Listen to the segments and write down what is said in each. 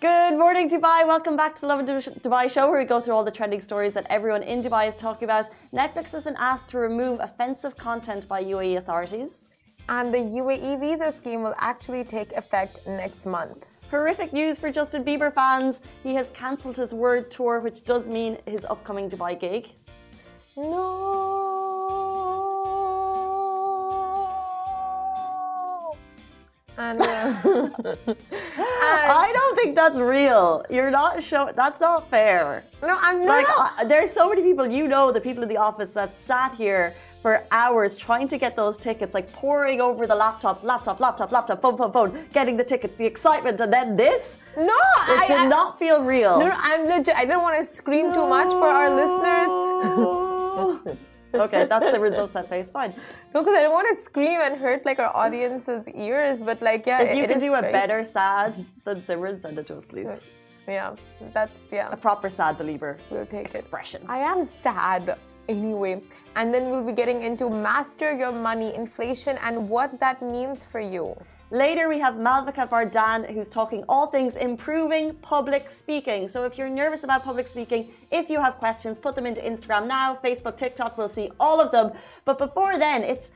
Good morning, Dubai. Welcome back to the Lovin Dubai show, where we go through all the trending stories that everyone in Dubai is talking about. Netflix has been asked to remove offensive content by UAE authorities. And the UAE visa scheme will actually take effect next month. Horrific news for Justin Bieber fans. He has cancelled his World Tour, which does mean his upcoming Dubai gig. No. And, uh, and I don't think that's real. You're not show. That's not fair. no, I'm Like, not. uh, there's so many people you know, the people in the office that sat here for hours trying to get those tickets, like pouring over the laptops, laptop, laptop, laptop, phone, phone, phone, getting the tickets, the excitement, and then this. no, It I, did I- not feel real. No, no, I'm legit. I didn't want to scream too much for our listeners. okay, that's the result set face. Fine. No, because I don't want to scream and hurt like our audience's ears. But like, yeah, If you it can do a very- better sad than Simran, send it to us, please. Yeah, that's yeah. A proper sad Belieber We'll take it. expression. I am sad anyway. And then we'll be getting into master your money, inflation, and what that means for you. Later, we have Malavika Varadan, who's talking all things improving public speaking. So, if you're nervous about public speaking, if you have questions, put them into Instagram now, Facebook, TikTok. We'll see all of them. But before then, it's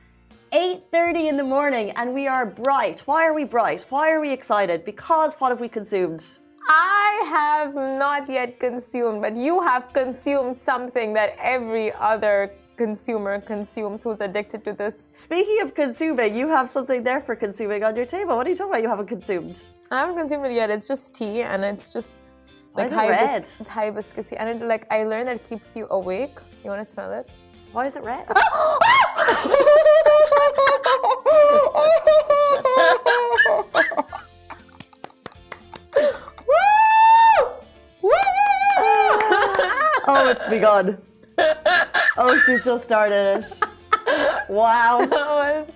8:30 in the morning, and we are bright. Why are we bright? Why are we excited? Because what have we consumed? I have not yet consumed, but you have consumed something that every other consumer consumes who's addicted to this. Speaking of consuming, you have something there for consuming on your table. What are you talking about? You haven't consumed. I haven't consumed it yet. It's just tea, and it's just Why like is it red? it's hibiscusy, and it, like I learned that it keeps you awake. You want to smell it? Why is it red? oh, it's begun. Oh, she's just started it. Wow. That was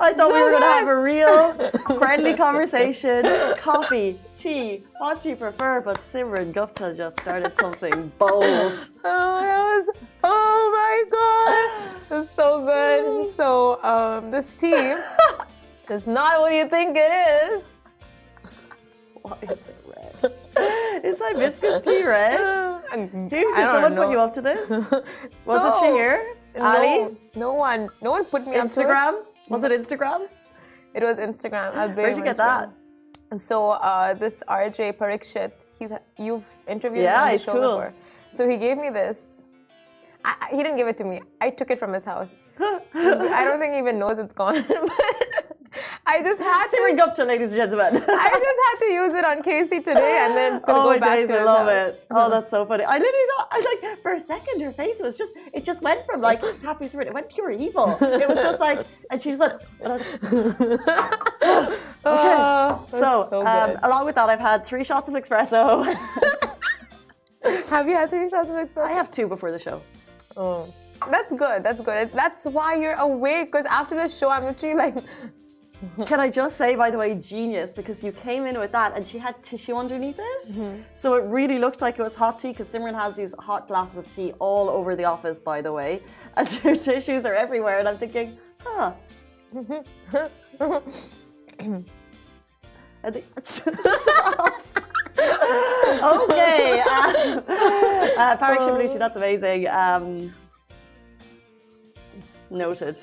I thought we were going to have a real friendly conversation. Coffee, tea, what do you prefer? But Simran Gupta just started something bold. Oh, that was oh my god, it's so good. So um, this tea is not what you think it is. Why is it red? Is hibiscus tea red? Dude, did someone put you up to this? Was it Shahir? Ali? No, no one, no one put me up to it. Instagram? Was it Instagram? It was Instagram. I'll blame Where'd you get that? Instagram. So uh, this RJ Parikshit, he's you've interviewed Yeah, him on the show cool. before. So he gave me this. I, I- he didn't give it to me. I took it from his house. I don't think he even knows it's gone. But I just had to. Simran Gupta, ladies and gentlemen. I just had to use it on Casey today, and then it's gonna oh go back days, to I love house. it. Oh, that's so funny. I literally thought, I was like, for a second, her face was just, it just went from like happy spirit, it went pure evil. It was just like, and she just went, and I was like, okay. Oh, So, so um, along with that, I've had three shots of espresso. have you had three shots of espresso? I have two before the show. Oh, that's good. That's good. That's why you're awake. Because after the show, I'm literally like, Can I just say, by the way, genius, because you came in with that and she had tissue underneath it. Mm-hmm. So it really looked like it was hot tea, because Simran has these hot glasses of tea all over the office, by the way. And her tissues are everywhere. And I'm thinking, huh. Okay. Um, uh, Parik that's amazing. Um, noted.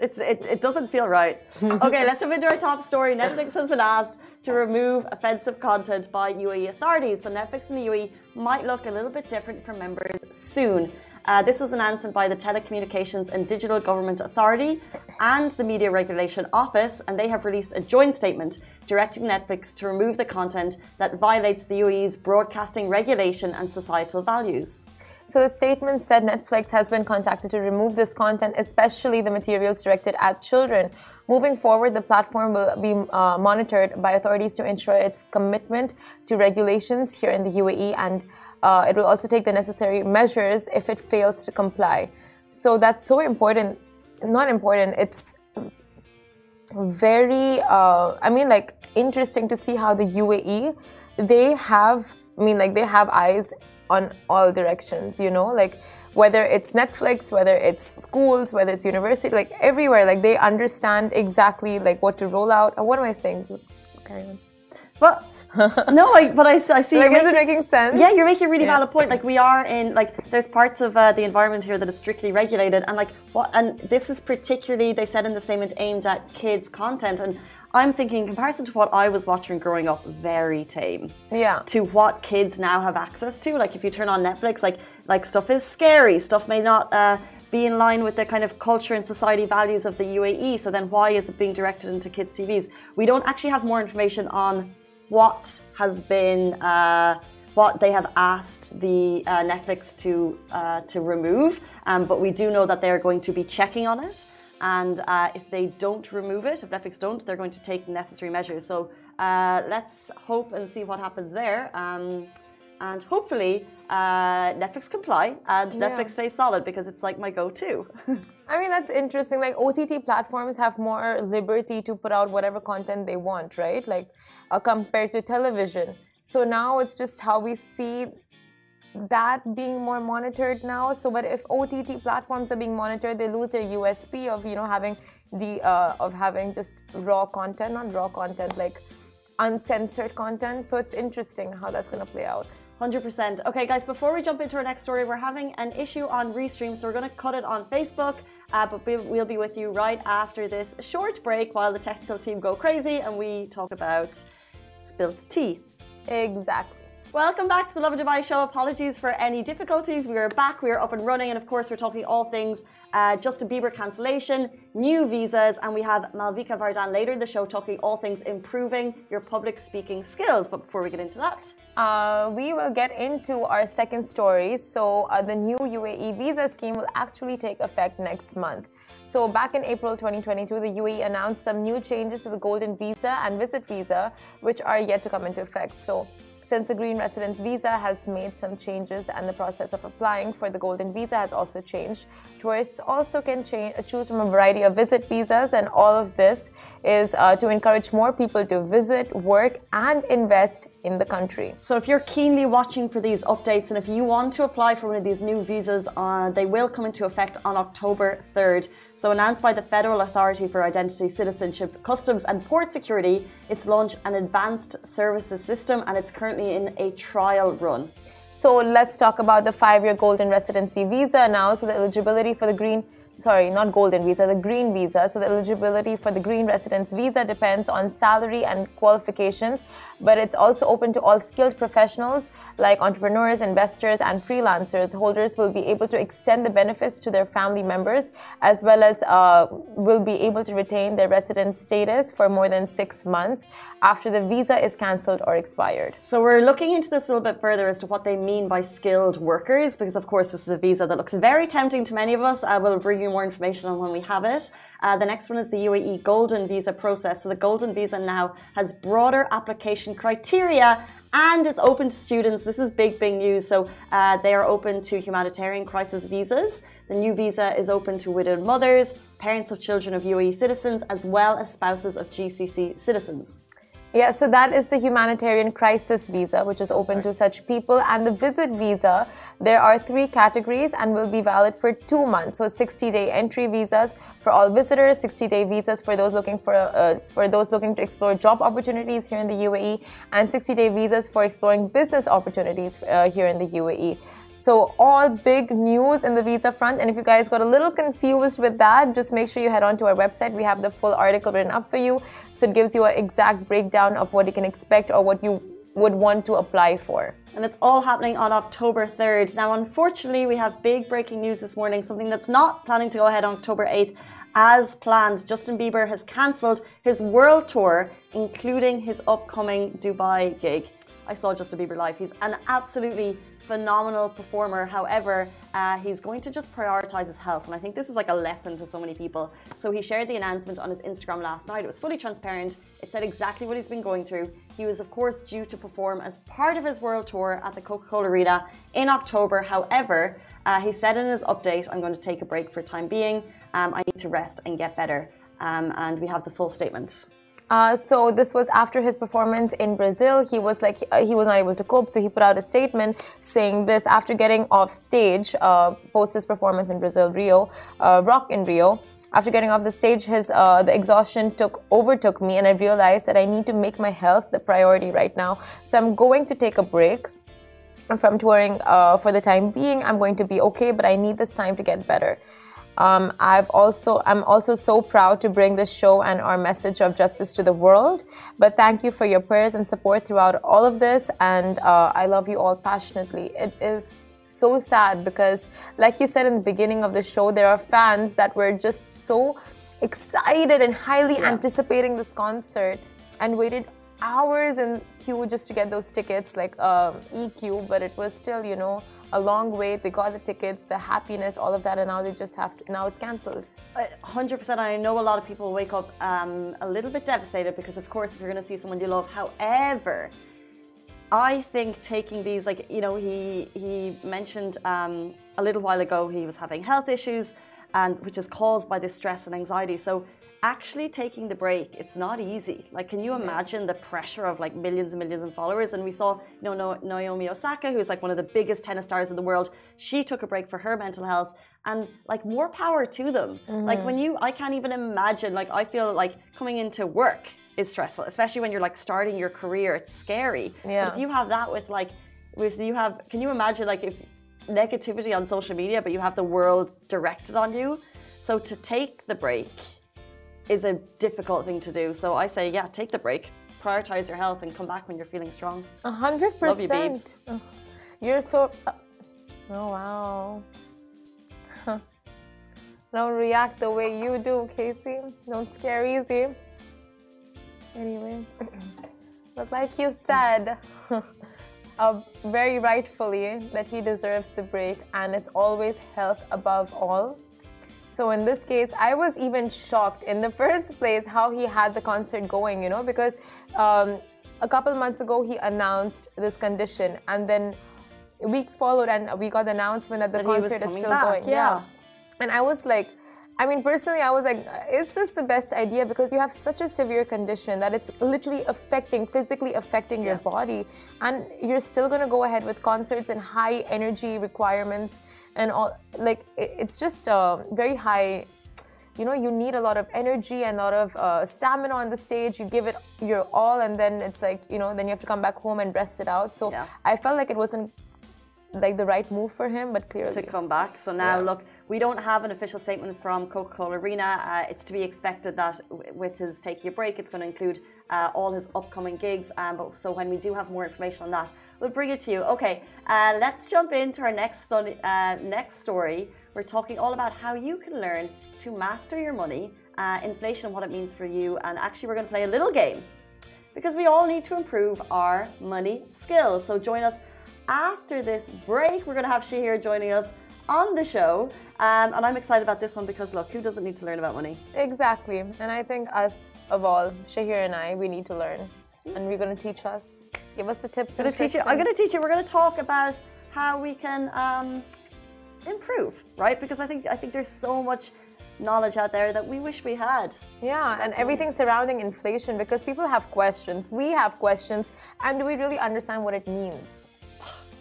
It's, it, it doesn't feel right. Okay, let's jump into our top story. Netflix has been asked to remove offensive content by UAE authorities. So Netflix in the UAE might look a little bit different for members soon. Uh, this was an announcement by the Telecommunications and Digital Government Authority and the Media Regulation Office, and they have released a joint statement directing Netflix to remove the content that violates the UAE's broadcasting regulation and societal values. So the statement said Netflix has been contacted to remove this content, especially the materials directed at children. Moving forward, the platform will be uh, monitored by authorities to ensure its commitment to regulations here in the UAE, and uh, it will also take the necessary measures if it fails to comply. So that's so important. Not important. It's very. Uh, I mean, like interesting to see how the UAE they have. I mean, like they have eyes on all directions, you know, like whether it's Netflix, whether it's schools, whether it's university, like everywhere, like they understand exactly like what to roll out. Or what am I saying? Carry on. Well, no, I, but I, I see. Like, is it making- making sense? Yeah, you're making a really Yeah. valid point. Like we are in like there's parts of uh, the environment here that is strictly regulated, and like what and this is particularly they said in the statement aimed at kids content, and I'm thinking in comparison to what I was watching growing up, very tame. Yeah. To what kids now have access to, like if you turn on Netflix, like like stuff is scary, stuff may not. Uh, be in line with the kind of culture and society values of the UAE. So then, why is it being directed into kids' TVs? We don't actually have more information on what has been uh, what they have asked the uh, Netflix to uh, to remove, um, but we do know that they are going to be checking on it. And uh, if they don't remove it, if Netflix don't, they're going to take necessary measures. So uh, let's hope and see what happens there. Um, and hopefully, uh, Netflix comply and Yeah. Netflix stays solid because it's like my go-to. I mean, that's interesting. Like, OTT platforms have more liberty to put out whatever content they want, right? Like, uh, compared to television. So now it's just how we see that being more monitored now. So, but if OTT platforms are being monitored, they lose their USP of, you know, having the, uh, of having just raw content, not raw content, like uncensored content. So it's interesting how that's going to play out. 100%. Okay, guys, before we jump into our next story, we're having an issue on Restream, so we're going to cut it on Facebook. Uh, but we'll, we'll be with you right after this short break while the technical team go crazy and we talk about spilt tea. Exactly. Welcome back to the Lovin Dubai show. Apologies for any difficulties. We are back, we are up and running, and of course, we're talking all things uh, Justin Bieber cancellation, new visas, and we have Malavika Varadan later in the show talking all things improving your public speaking skills. But before we get into that, Uh, we will get into our second story. So, uh, the new UAE visa scheme will actually take effect next month. So, back in April 2022, the UAE announced some new changes to the Golden Visa and Visit Visa, which are yet to come into effect. So, since the Green Residence Visa has made some changes and the process of applying for the Golden Visa has also changed, tourists also can choose from a variety of visit visas, and all of this is uh, to encourage more people to visit, work, and invest in the country. So if you're keenly watching for these updates and if you want to apply for one of these new visas, uh, they will come into effect on October 3rd. So announced by the Federal Authority for Identity, Citizenship, Customs and Port Security, it's launched an advanced services system and it's currently in a trial run. So let's talk about the five-year golden residency visa now. So the eligibility for the green, sorry, not golden visa, the green visa. So the eligibility for the green residence visa depends on salary and qualifications, but it's also open to all skilled professionals like entrepreneurs, investors, and freelancers. Holders will be able to extend the benefits to their family members, as well as uh, will be able to retain their residence status for more than six months after the visa is cancelled or expired. So we're looking into this a little bit further as to what they mean by skilled workers, because of course this is a visa that looks very tempting to many of us. I will bring you more information on when we have it. Uh, the next one is the UAE Golden Visa process. So the Golden Visa now has broader application criteria and it's open to students. This is big, big news. So uh, they are open to humanitarian crisis visas. The new visa is open to widowed mothers, parents of children of UAE citizens, as well as spouses of GCC citizens. Yeah, so that is the humanitarian crisis visa, which is open to such people. And the visit visa, there are three categories and will be valid for two months. So 60 day entry visas for all visitors, 60 day visas for those looking for, uh, for those looking to explore job opportunities here in the UAE, and 60 day visas for exploring business opportunities uh, here in the UAE. So all big news in the visa front. And if you guys got a little confused with that, just make sure you head on to our website. We have the full article written up for you. So it gives you an exact breakdown of what you can expect or what you would want to apply for. And it's all happening on October 3rd. Now, unfortunately, we have big breaking news this morning, something that's not planning to go ahead on October 8th as planned. Justin Bieber has cancelled his world tour, including his upcoming Dubai gig. I saw Justin Bieber live. He's an absolutely phenomenal performer. However, uh, he's going to just prioritize his health. And I think this is like a lesson to so many people. So he shared the announcement on his Instagram last night. It was fully transparent. It said exactly what he's been going through. He was, of course, due to perform as part of his world tour at the Coca Cola Arena in October. However, uh, he said in his update, I'm going to take a break for time being. Um, I need to rest and get better. Um, and we have the full statement. Uh, so this was after his performance in Brazil. He was like uh, he was not able to cope, so he put out a statement saying this after getting off stage uh, post his performance in Brazil, Rio, uh, Rock in Rio. After getting off the stage, his uh, the exhaustion took overtook me, and I realized that I need to make my health the priority right now. So I'm going to take a break from touring for the time being. I'm going to be okay, but I need this time to get better. Um, I've also I'm also so proud to bring this show and our message of justice to the world. But thank you for your prayers and support throughout all of this, and uh, I love you all passionately. It is so sad because, like you said in the beginning of the show, there are fans that were just so excited and highly yeah. anticipating this concert and waited hours in queue just to get those tickets, like um, EQ. But it was still, you know a long wait. They got the tickets, the happiness, all of that, and now they just have to. Now it's cancelled. Hundred percent. I know a lot of people wake up um, a little bit devastated because, of course, if you're going to see someone you love, however. I think taking these, like you know, he he mentioned um, a little while ago he was having health issues, and which is caused by this stress and anxiety. So actually taking the break, it's not easy. Like, can you imagine the pressure of like millions and millions of followers? And we saw, you know, Naomi Osaka, who's like one of the biggest tennis stars in the world. She took a break for her mental health, and like more power to them. Mm-hmm. Like when you, I can't even imagine. Like I feel like coming into work is stressful, especially when you're like starting your career. It's scary. Yeah. But if you have that with like, if you have, can you imagine like if negativity on social media, but you have the world directed on you? So to take the break is a difficult thing to do. So I say, yeah, take the break, prioritize your health, and come back when you're feeling strong. A hundred percent. You're so. Uh, oh wow. Don't react the way you do, Casey. Don't scare easy. Anyway, but like you said, uh, very rightfully that he deserves the break, and it's always health above all. So in this case, I was even shocked in the first place how he had the concert going, you know, because um, a couple months ago he announced this condition, and then weeks followed, and we got the announcement that the that concert is still back, going. Yeah. yeah. And I was like, I mean, personally, I was like, is this the best idea? Because you have such a severe condition that it's literally affecting, physically affecting yeah. your body. And you're still going to go ahead with concerts and high energy requirements and all. Like, it's just uh, very high. You know, you need a lot of energy and a lot of uh, stamina on the stage. You give it your all, and then it's like, you know, then you have to come back home and rest it out. So yeah. I felt like it wasn't like the right move for him, but clearly. To come back. So now, yeah. look we don't have an official statement from Coca Cola Arena. Uh, it's to be expected that with his taking a break, it's going to include uh, all his upcoming gigs. Um, but, so when we do have more information on that, we'll bring it to you. Okay, uh, let's jump into our next, uh, next story. We're talking all about how you can learn to master your money, uh, inflation, what it means for you. And actually, we're going to play a little game because we all need to improve our money skills. So join us after this break. We're going to have Shahir joining us on the show. Um, and I'm excited about this one because look, who doesn't need to learn about money? Exactly. And I think us of all, Shahir and I, we need to learn. And we're going to teach us. Give us the tips I'm and tricks. Teach you, I'm going to teach you. We're going to talk about how we can um, improve, right? Because I think I think there's so much knowledge out there that we wish we had. Yeah, and everything surrounding inflation because people have questions. We have questions. And do we really understand what it means?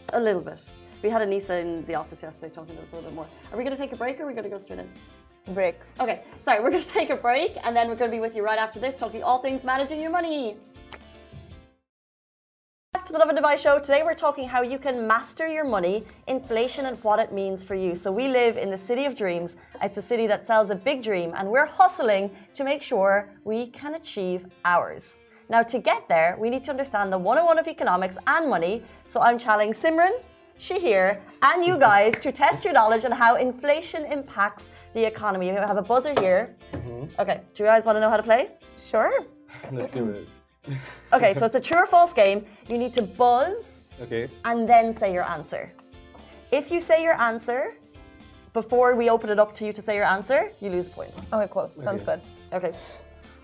A little bit. We had Anissa in the office yesterday talking to us a little bit more. Are we going to take a break or are we going to go straight in? Break. Okay, sorry, we're going to take a break and then we're going to be with you right after this talking all things managing your money. Back to the Lovin Dubai show. Today we're talking how you can master your money, inflation, and what it means for you. So we live in the city of dreams. It's a city that sells a big dream, and we're hustling to make sure we can achieve ours. Now, to get there, we need to understand the 101 of economics and money. So I'm challenging Simran, Shahir, and you guys to test your knowledge on how inflation impacts the economy. We have a buzzer here. Mm-hmm. Okay, do you guys want to know how to play? Sure. Let's do it. okay, so it's a true or false game. You need to buzz okay. and then say your answer. If you say your answer before we open it up to you to say your answer, you lose a point. Okay, cool. Sounds okay. good. Okay.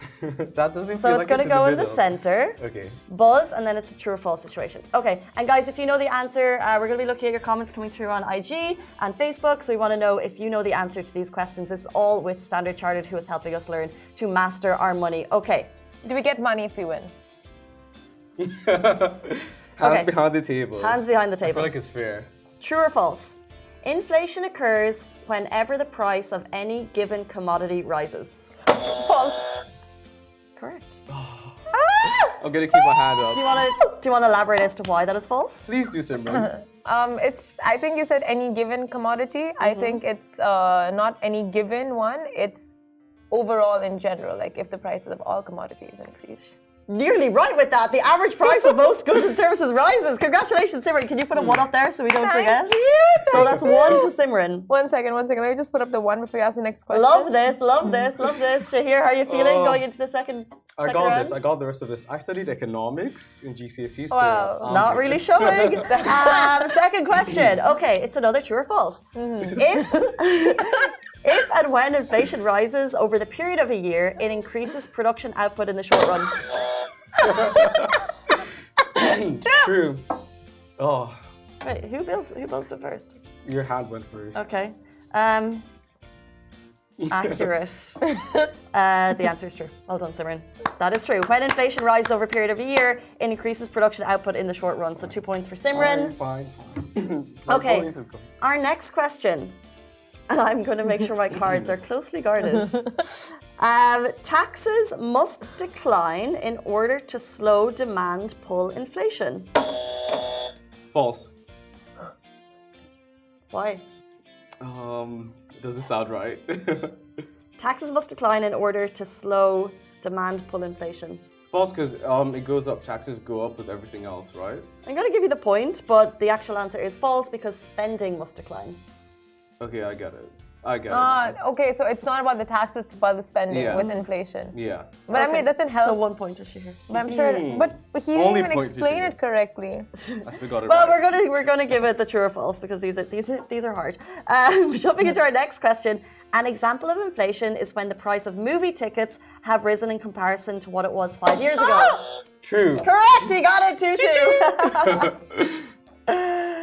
that doesn't so feel it's like going to go in the, in the center. Okay. Buzz, and then it's a true or false situation. Okay. And guys, if you know the answer, uh, we're going to be looking at your comments coming through on IG and Facebook. So we want to know if you know the answer to these questions. This is all with Standard Chartered, who is helping us learn to master our money. Okay. Do we get money if we win? Hands okay. behind the table. Hands behind the table. I feel like it's fair. True or false? Inflation occurs whenever the price of any given commodity rises. False. Correct. I'm gonna keep my hand up. Do you want to do you want to elaborate as to why that is false? Please do, Simran. Um, it's. I think you said any given commodity. I think it's uh, not any given one. It's overall in general. Like if the prices of all commodities increase. Nearly right with that. The average price of most goods and services rises. Congratulations, Simran. Can you put a one up there so we don't Thank forget? you, so that's you. one to Simran. One second, one second. Let me just put up the one before you ask the next question. Love this, love this, love this. Shahir, how are you feeling Oh. going into the second? I second got round? this. I got the rest of this. I studied economics in GCSE. So Wow. I'm Not really showing. um, second question. Okay, it's another true or false. If, if and when inflation rises over the period of a year, it increases production output in the short run. True. Oh, Wait, who builds who builds it first? your hand went first. Okay. Um, accurate. uh, the answer is true. Well done, Simran. That is true. When inflation rises over a period of a year, it increases production output in the short run. So two points for Simran. Fine, fine. Okay. voice is gone. Our next question, and I'm going to make sure my cards are closely guarded. Um, taxes must decline in order to slow demand pull inflation. False. Why? Um, does this sound right? Taxes must decline in order to slow demand pull inflation. False, because um, it goes up. Taxes go up with everything else, right? I'm going to give you the point, but the actual answer is false because spending must decline. Okay, I get it. I get Uh, okay, so it's not about the taxes, it's about the spending Yeah. with inflation. Yeah. But I mean, it doesn't help. So one point is here. but I'm sure. But he didn't Only even point explain you it correctly. I still got it Well, right. we're gonna we're gonna give it the true or false because these are these are, these are hard. Um, jumping into our next question, an example of inflation is when the price of movie tickets have risen in comparison to what it was five years ago. True. Correct, you got it too. too.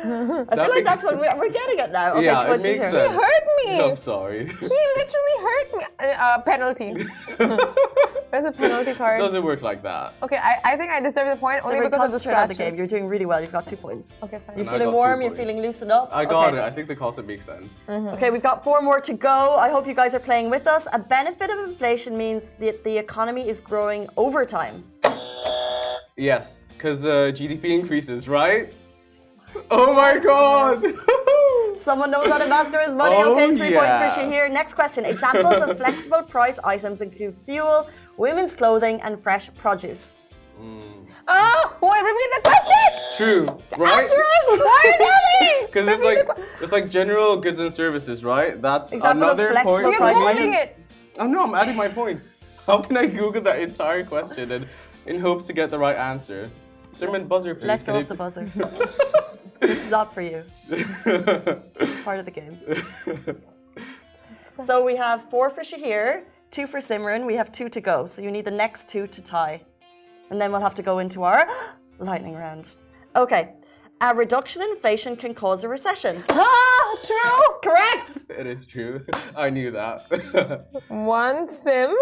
I feel like that's what we're, we're getting at now. Okay, yeah, towards it makes here. sense. hurt me. I'm sorry. He literally hurt me. Uh, uh, penalty. There's a penalty card. Doesn't work like that. Okay, I, I think I deserve the point only because of the concentrate on scratches. the game. You're doing really well. You've got two points. Okay, fine. You're feeling warm. You're feeling loosened up. I got Okay. it. I think the concept makes sense. Okay, we've got four more to go. I hope you guys are playing with us. A benefit of inflation means that the economy is growing over time. Yes, because uh, GDP increases, right? Oh my god! Someone knows how to master his money. Oh, okay, three yeah. points for Shahir. Next question. Examples of flexible price items include fuel, women's clothing, and fresh produce. Ah, wait, repeat the question. True, right? Why are you telling? Because it's like it's like general goods and services, right? That's Example another point. You're googling it. Oh no, I'm adding my points. How can I Google that entire question and in hopes to get the right answer? Simran buzzer, please. Let go of the buzzer. this is not for you. This is part of the game. So we have four for Shahir, two for Simran. We have two to go. So you need the next two to tie. And then we'll have to go into our lightning round. Okay. A reduction in inflation can cause a recession. Ah, true. Correct! it is true. I knew that. One sim.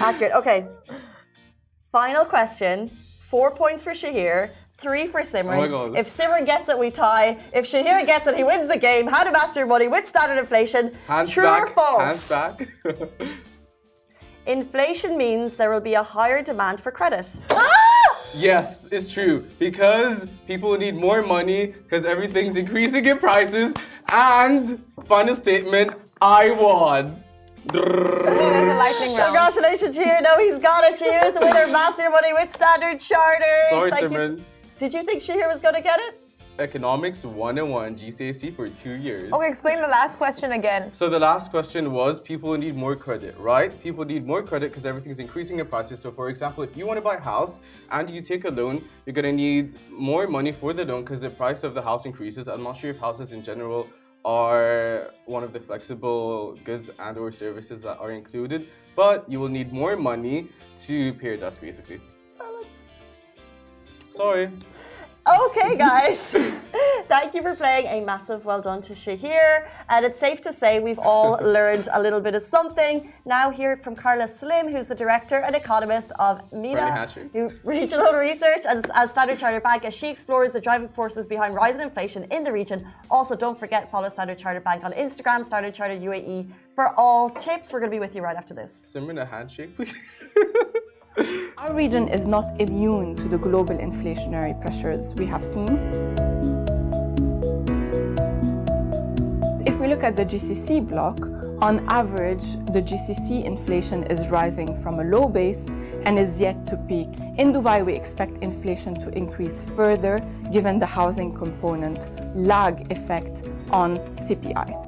Accurate. Okay. Final question. Four points for Shahir, three for Simran. Oh my God. If Simran gets it, we tie. If Shahir gets it, he wins the game. How to master your money with standard inflation. Hands True back. or false? Hands back. Inflation means there will be a higher demand for credit. Ah! yes, it's true. Because people need more money because everything's increasing in prices. And final statement, I won. There's a lightning round. Congratulations, Shahir. No, he's got it. Shahir is the winner Master Your Money with Standard Chartered. Sorry, Thank you. Simran. Did you think Shahir was going to get it? Economics 101 GCSE for two years. Okay, explain the last question again. So the last question was people need more credit, right? People need more credit because everything's increasing in prices. So for example, if you want to buy a house and you take a loan, you're gonna need more money for the loan because the price of the house increases. I'm not sure if houses in general are one of the flexible goods and or services that are included, but you will need more money to pay your debts basically. Sorry. Okay, guys. Thank you for playing. A massive well done to Shahir. And it's safe to say we've all learned a little bit of something. Now, hear from Carla Slim, who's the director and economist of MENA Regional Research as, as Standard Chartered Bank, as she explores the driving forces behind rising inflation in the region. Also, don't forget follow Standard Chartered Bank on Instagram, Standard Chartered UAE for all tips. We're going to be with you right after this. Simran, a handshake, please. Our region is not immune to the global inflationary pressures we have seen. If we look at the GCC bloc, on average, the GCC inflation is rising from a low base and is yet to peak. In Dubai, we expect inflation to increase further given the housing component lag effect on CPI.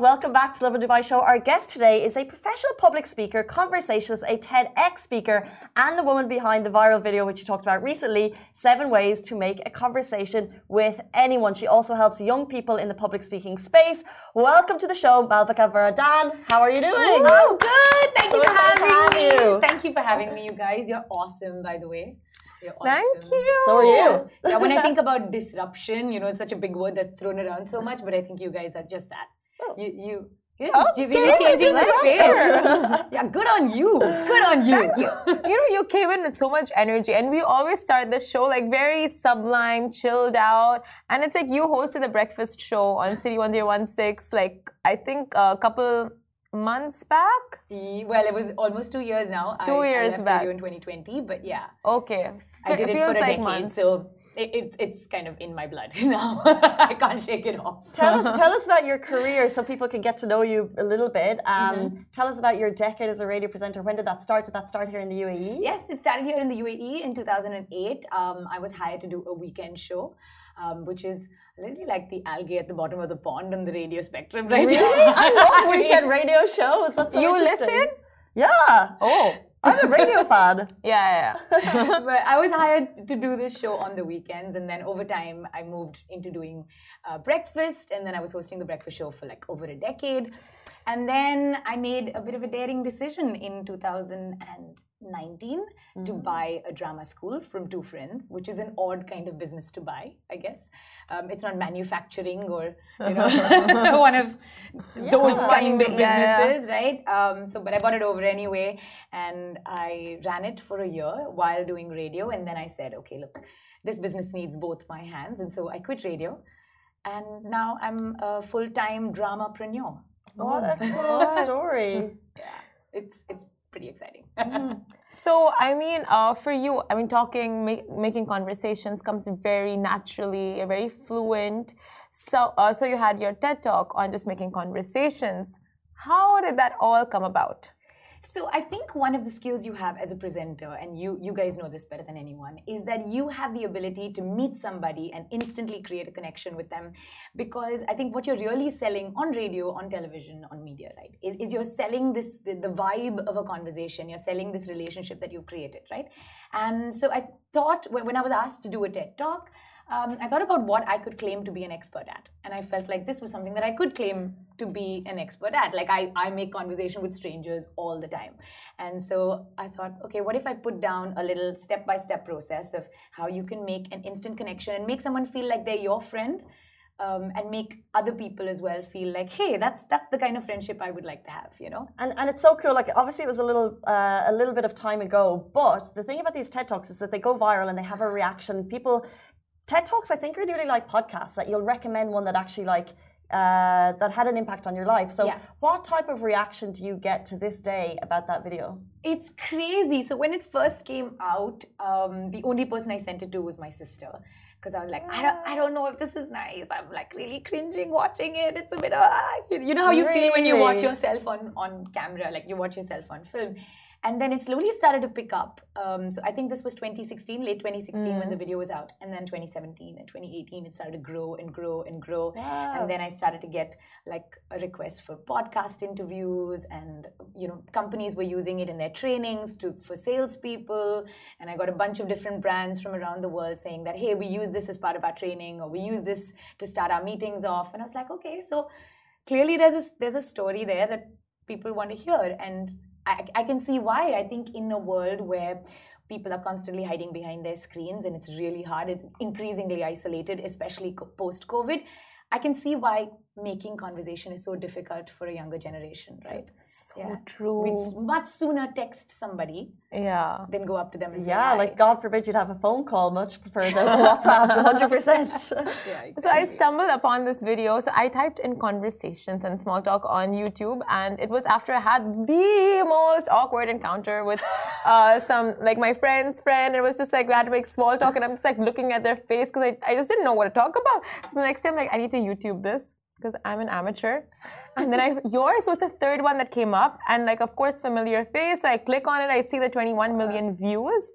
Welcome back to Lovin Dubai Show. Our guest today is a professional public speaker, conversationalist, a TEDx speaker, and the woman behind the viral video which you talked about recently, Seven Ways to Make a Conversation with Anyone. She also helps young people in the public speaking space. Welcome to the show, Malavika Varadan. How are you doing? Oh, good. Thank So you for having me. you. Thank you for having me, you guys. You're awesome, by the way. Awesome. Thank you. So are you. Yeah, when I think about disruption, you know, it's such a big word that's thrown around so much, but I think you guys are just that. Oh. You, you, you, oh, you're really changing the space. yeah, good on you. Good on you. you you. know, you came in with so much energy, and we always start the show like very sublime, chilled out. And it's like you hosted the breakfast show on City 1016, like I think a couple months back. Well, it was almost two years now. Two I, years I back. in 2020, but yeah, Okay. I did it feels for a like decade, months. so it, it, it's kind of in my blood now. I can't shake it off. Tell us, tell us about your career so people can get to know you a little bit. Um, Tell us about your decade as a radio presenter. When did that start? Did that start here in the? UAE? Yes, it started here in the UAE in 2008. Um, I was hired to do a weekend show, um, which is literally like the algae at the bottom of the pond on the radio spectrum, right? Really? I love weekend radio shows. That's so You listen? Yeah. Oh. I'm a radio fan. Yeah, yeah, yeah. but I was hired to do this show on the weekends, and then over time, I moved into doing uh, breakfast, and then I was hosting the breakfast show for like over a decade. And then I made a bit of a daring decision in 2019 to buy a drama school from two friends, which is an odd kind of business to buy, I guess. Um, it's not manufacturing or you know one of those kind of Yeah, yeah. businesses, right? Um, so, but I bought it over anyway, and I ran it for a year while doing radio, and then I said, okay, look, this business needs both my hands, and so I quit radio, and now I'm a full-time drama dramapreneur. What a cool story. Yeah, it's it's pretty exciting. So, I mean, uh, for you, I mean, talking, make, making conversations comes very naturally, very fluent. So, uh, so you had your TED talk on just making conversations. How did that all come about? So I think one of the skills you have as a presenter, and you you guys know this better than anyone, is that you have the ability to meet somebody and instantly create a connection with them. Because I think what you're really selling on radio, on television, on media, right, is, is you're selling this the, the vibe of a conversation. You're selling this relationship that you've created, right? And so I thought when, when I was asked to do a TED talk. Um, I thought about what I could claim to be an expert at, and I felt like this was something that I could claim to be an expert at. Like I, I make conversation with strangers all the time, and so I thought, okay, what if I put down a little step-by-step process of how you can make an instant connection and make someone feel like they're your friend, um, and make other people as well feel like, hey, that's that's the kind of friendship I would like to have, you know? And, and it's so cool. Like obviously it was a little uh, a little bit of time ago, but the thing about these TED talks is that they go viral and they have a reaction. People TED talks, I think, are really like podcasts that you'll recommend one that actually like uh, that had an impact on your life. So, Yeah. what type of reaction do you get to this day about that video? It's crazy. So when it first came out, um, the only person I sent it to was my sister. Because I was like, I don't, I don't know if this is nice. I'm like really cringing watching it. It's a bit, ah, you you know how you feel when you watch yourself on on camera, like you watch yourself on film. And then it slowly started to pick up. Um, so I think this was 2016, late 2016 when the video was out, and then 2017 and 2018 it started to grow and grow and grow. And then I started to get like a request for podcast interviews, and you know companies were using it in their trainings to for salespeople. And I got a bunch of different brands from around the world saying that hey, we use this as part of our training, or we use this to start our meetings off. And I was like, okay, so clearly there's a, there's a story there that people want to hear and I, I can see why. I think in a world where people are constantly hiding behind their screens and it's really hard it's increasingly isolated especially post covid i can see why making conversation is so difficult for a younger generation, right? So yeah. true. We'd much sooner text somebody yeah. than go up to them and Yeah, say, like God forbid you'd have a phone call much prefer than WhatsApp, 100%. yeah, exactly. So I stumbled upon this video. So I typed in conversations and small talk on YouTube, and it was after I had the most awkward encounter with uh, some, like my friend's friend. It was just like we had to make small talk, and I'm just like looking at their face because I, I just didn't know what to talk about. So the next time, like, I need to YouTube this because I'm an amateur. And then I, yours was the third one that came up, and like of course familiar face. I click on it, I see the 21 million views,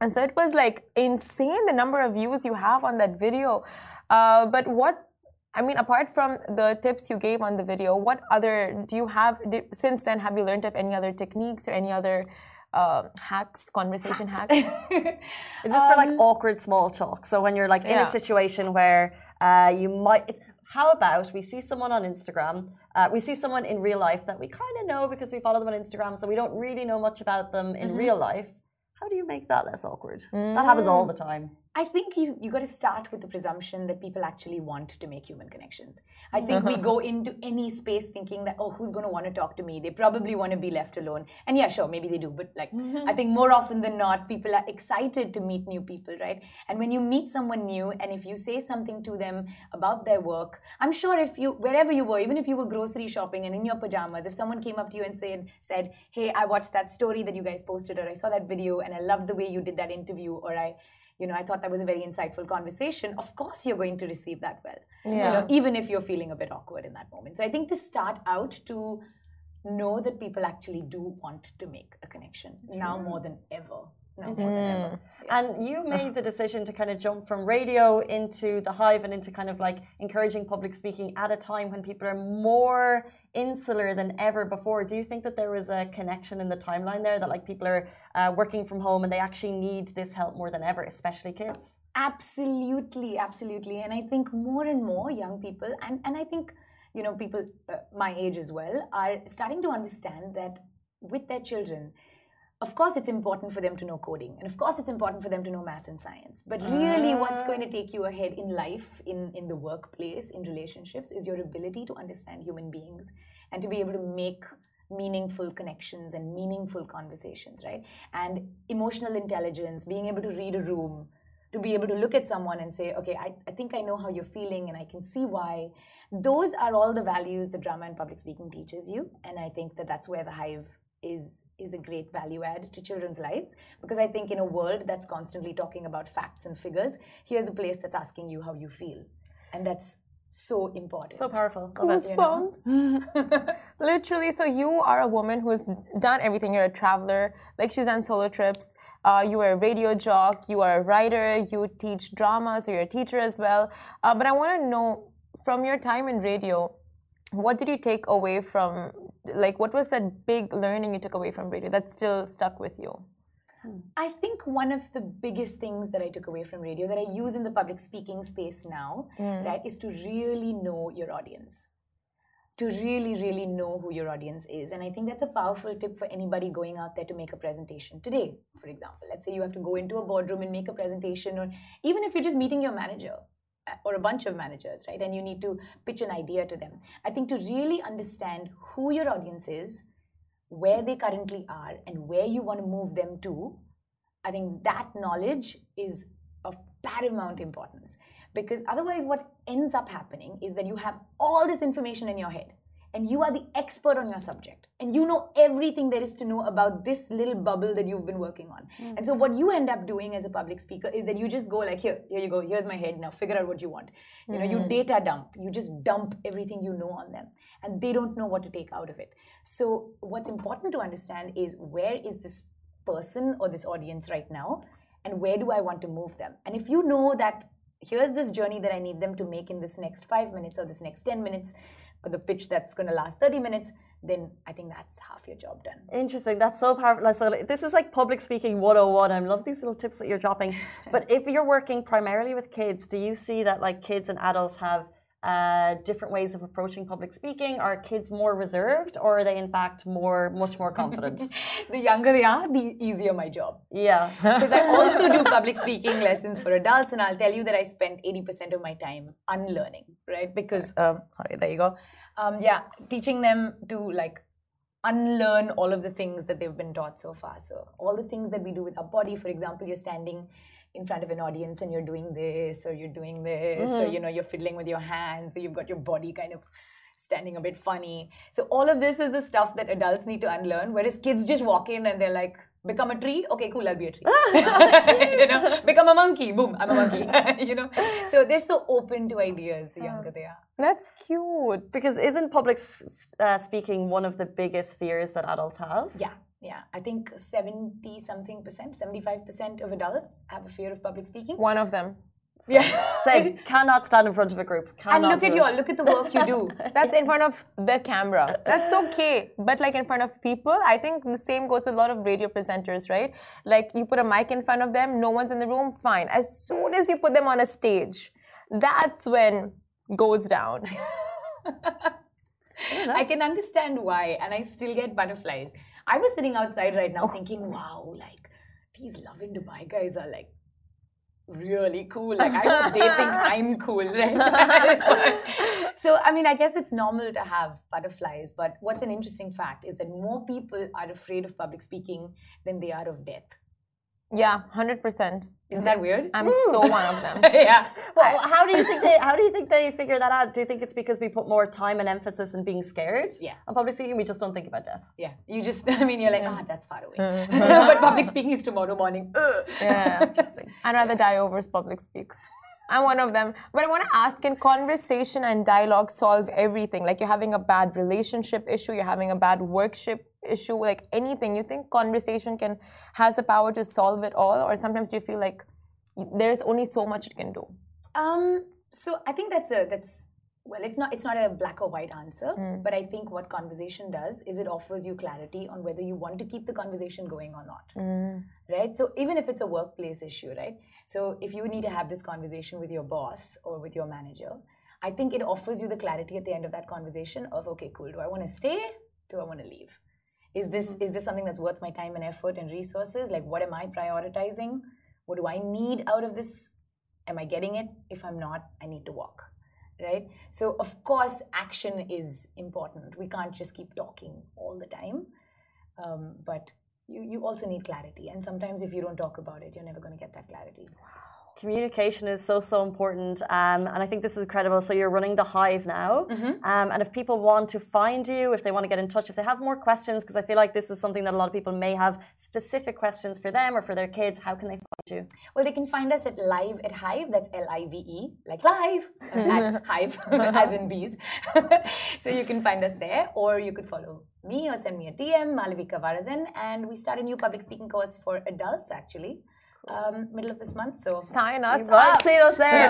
and so it was like insane the number of views you have on that video. Uh, but what I mean, apart from the tips you gave on the video, what other do you have did, since then? Have you learned of any other techniques or any other uh, hacks, conversation hacks? Is this um, for like um, awkward small talk? So when you're like in yeah. a situation where uh, you might, how about we see someone on Instagram, uh, we see someone in real life that we kind of know because we follow them on Instagram, so we don't really know much about them in mm-hmm. real life. How do you make that less awkward? Mm. That happens all the time. I think you, you got to start with the presumption that people actually want to make human connections. I think we go into any space thinking that, oh, who's going to want to talk to me? They probably want to be left alone. And yeah, sure, maybe they do. But like, mm-hmm. I think more often than not, people are excited to meet new people, right? And when you meet someone new and if you say something to them about their work, I'm sure if you, wherever you were, even if you were grocery shopping and in your pajamas, if someone came up to you and said, said, hey, I watched that story that you guys posted or I saw that video and I loved the way you did that interview or I, you know, I thought that was a very insightful conversation. Of course, you're going to receive that well, yeah. you know, even if you're feeling a bit awkward in that moment. So I think to start out to know that people actually do want to make a connection now more than ever. No, mm. And you made the decision to kind of jump from radio into the hive and into kind of like encouraging public speaking at a time when people are more insular than ever before. Do you think that there was a connection in the timeline there that like people are uh, working from home and they actually need this help more than ever, especially kids? Absolutely, absolutely. And I think more and more young people, and, and I think, you know, people uh, my age as well, are starting to understand that with their children, of course it's important for them to know coding and of course it's important for them to know math and science. But really uh. what's going to take you ahead in life in, in the workplace in relationships is your ability to understand human beings and to be able to make meaningful connections and meaningful conversations right? And emotional intelligence being able to read a room to be able to look at someone and say okay I, I think i know how you're feeling and i can see why. Those are all the values that drama and public speaking teaches you and i think that that's where the hive is is a great value add to children's lives because I think in a world that's constantly talking about facts and figures, here's a place that's asking you how you feel, and that's so important. So powerful. Goosebumps. You know? Literally. So you are a woman who's done everything. You're a traveler. Like she's done solo trips. Uh, you are a radio jock. You are a writer. You teach drama. So you're a teacher as well. Uh, but I want to know from your time in radio, what did you take away from like what was that big learning you took away from radio that still stuck with you I think one of the biggest things that I took away from radio that I use in the public speaking space now, mm. right, is to really know your audience. To really, really know who your audience is. And I think that's a powerful tip for anybody going out there to make a presentation today, for example. Let's say you have to go into a boardroom and make a presentation, or even if you're just meeting your manager, or a bunch of managers, right? And you need to pitch an idea to them. I think to really understand who your audience is, where they currently are, and where you want to move them to, I think that knowledge is of paramount importance. Because otherwise, what ends up happening is that you have all this information in your head and you are the expert on your subject. And you know everything there is to know about this little bubble that you've been working on. Mm-hmm. and so what you end up doing as a public speaker is that you just go like here here you go. Here's my head. Now figure out what you want. You know mm-hmm. you data dump. You just dump everything you know on them. And they don't know what to take out of it. So what's important to understand is where is this person or this audience right now? And where do i want to move them? And if you know that here's this journey that i need them to make in this next 5 minutes or this next 10 minutes the pitch that's going to last 30 minutes, then I think that's half your job done. Interesting. That's so powerful. So this is like public speaking 101. I love these little tips that you're dropping. but if you're working primarily with kids, do you see that like kids and adults have uh, different ways of approaching public speaking? Are kids more reserved, or are they in fact more, much more confident? the younger they are, the easier my job. yeah. Because I also do public speaking lessons for adults, and I'll tell you that I spend 80% of my time unlearning, right? Because, um, sorry, there you go. Um, yeah, teaching them to like unlearn all of the things that they've been taught so far. So, all the things that we do with our body, for example, you're standing in front of an audience and you're doing this, or you're doing this, or you know, you're fiddling with your hands, or you've got your body kind of standing a bit funny. So all of this is the stuff that adults need to unlearn, whereas kids just walk in and they're like, become a tree, okay, cool, I'll be a tree. you know, become a monkey, boom, I'm a monkey. you know, so they're so open to ideas the younger they are. That's cute. Because isn't public uh, speaking one of the biggest fears that adults have? Yeah, yeah. I think 70 something percent, 75% of adults have a fear of public speaking. One of them. Yeah. Say, cannot stand in front of a group. and look at you, look at the work you do. That's in front of the camera. That's okay. But like in front of people, I think the same goes with a lot of radio presenters, right? Like you put a mic in front of them, no one's in the room, fine. As soon as you put them on a stage, that's when goes down. I can understand why, and I still get butterflies. I was sitting outside right now thinking, wow, like these Lovin Dubai guys are like really cool. Like I hope they think I'm cool, right? so I mean, I guess it's normal to have butterflies, but what's an interesting fact is that more people are afraid of public speaking than they are of death. Yeah, hundred percent. Isn't that weird? I'm so one of them. yeah. Well, how do you think they? How do you think they figure that out? Do you think it's because we put more time and emphasis in being scared? Yeah. On public speaking, we just don't think about death. Yeah, you just, I mean, you're like, ah, that's far away. but public speaking is tomorrow morning. Ugh. Yeah, interesting. I'd rather die over public speak. I'm one of them. But I want to ask can conversation and dialogue solve everything? Like you're having a bad relationship issue, you're having a bad workship issue, like anything. You think conversation can has the power to solve it all? Or sometimes do you feel like there's only so much it can do? Um, so I think that's a that's well, it's not it's not a black or white answer, hmm. but I think what conversation does is it offers you clarity on whether you want to keep the conversation going or not. Hmm. Right? So even if it's a workplace issue, right? So if you need to have this conversation with your boss or with your manager, I think it offers you the clarity at the end of that conversation of okay, cool, do I want to stay? Do I want to leave? Is this hmm. is this something that's worth my time and effort and resources? Like what am I prioritizing? What do I need out of this? Am I getting it? If I'm not, I need to walk. Right? So, of course, action is important. We can't just keep talking all the time. Um, but you, you also need clarity. And sometimes, if you don't talk about it, you're never going to get that clarity. Communication is so so important, um, and I think this is incredible. So you're running the Hive now, um, and if people want to find you, if they want to get in touch, if they have more questions, because I feel like this is something that a lot of people may have specific questions for them or for their kids. How can they find you? Well, they can find us at live at Hive. That's L I V E, like live at Hive, as in bees. so you can find us there, or you could follow me or send me a DM, Malavika Varadan. And we start a new public speaking course for adults actually, um, middle of this month. So Sign us Well, up. see us there.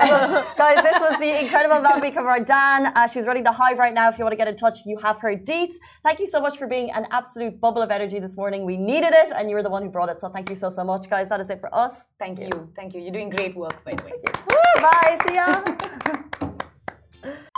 Guys, this was the incredible Malavika Varadan. Uh, she's running the Hive right now. If you want to get in touch, you have her deets. Thank you so much for being an absolute bubble of energy this morning. We needed it, and you were the one who brought it. So thank you so, so much, guys. That is it for us. thank you, thank you. You're doing great work, by the way. Woo, bye. See ya.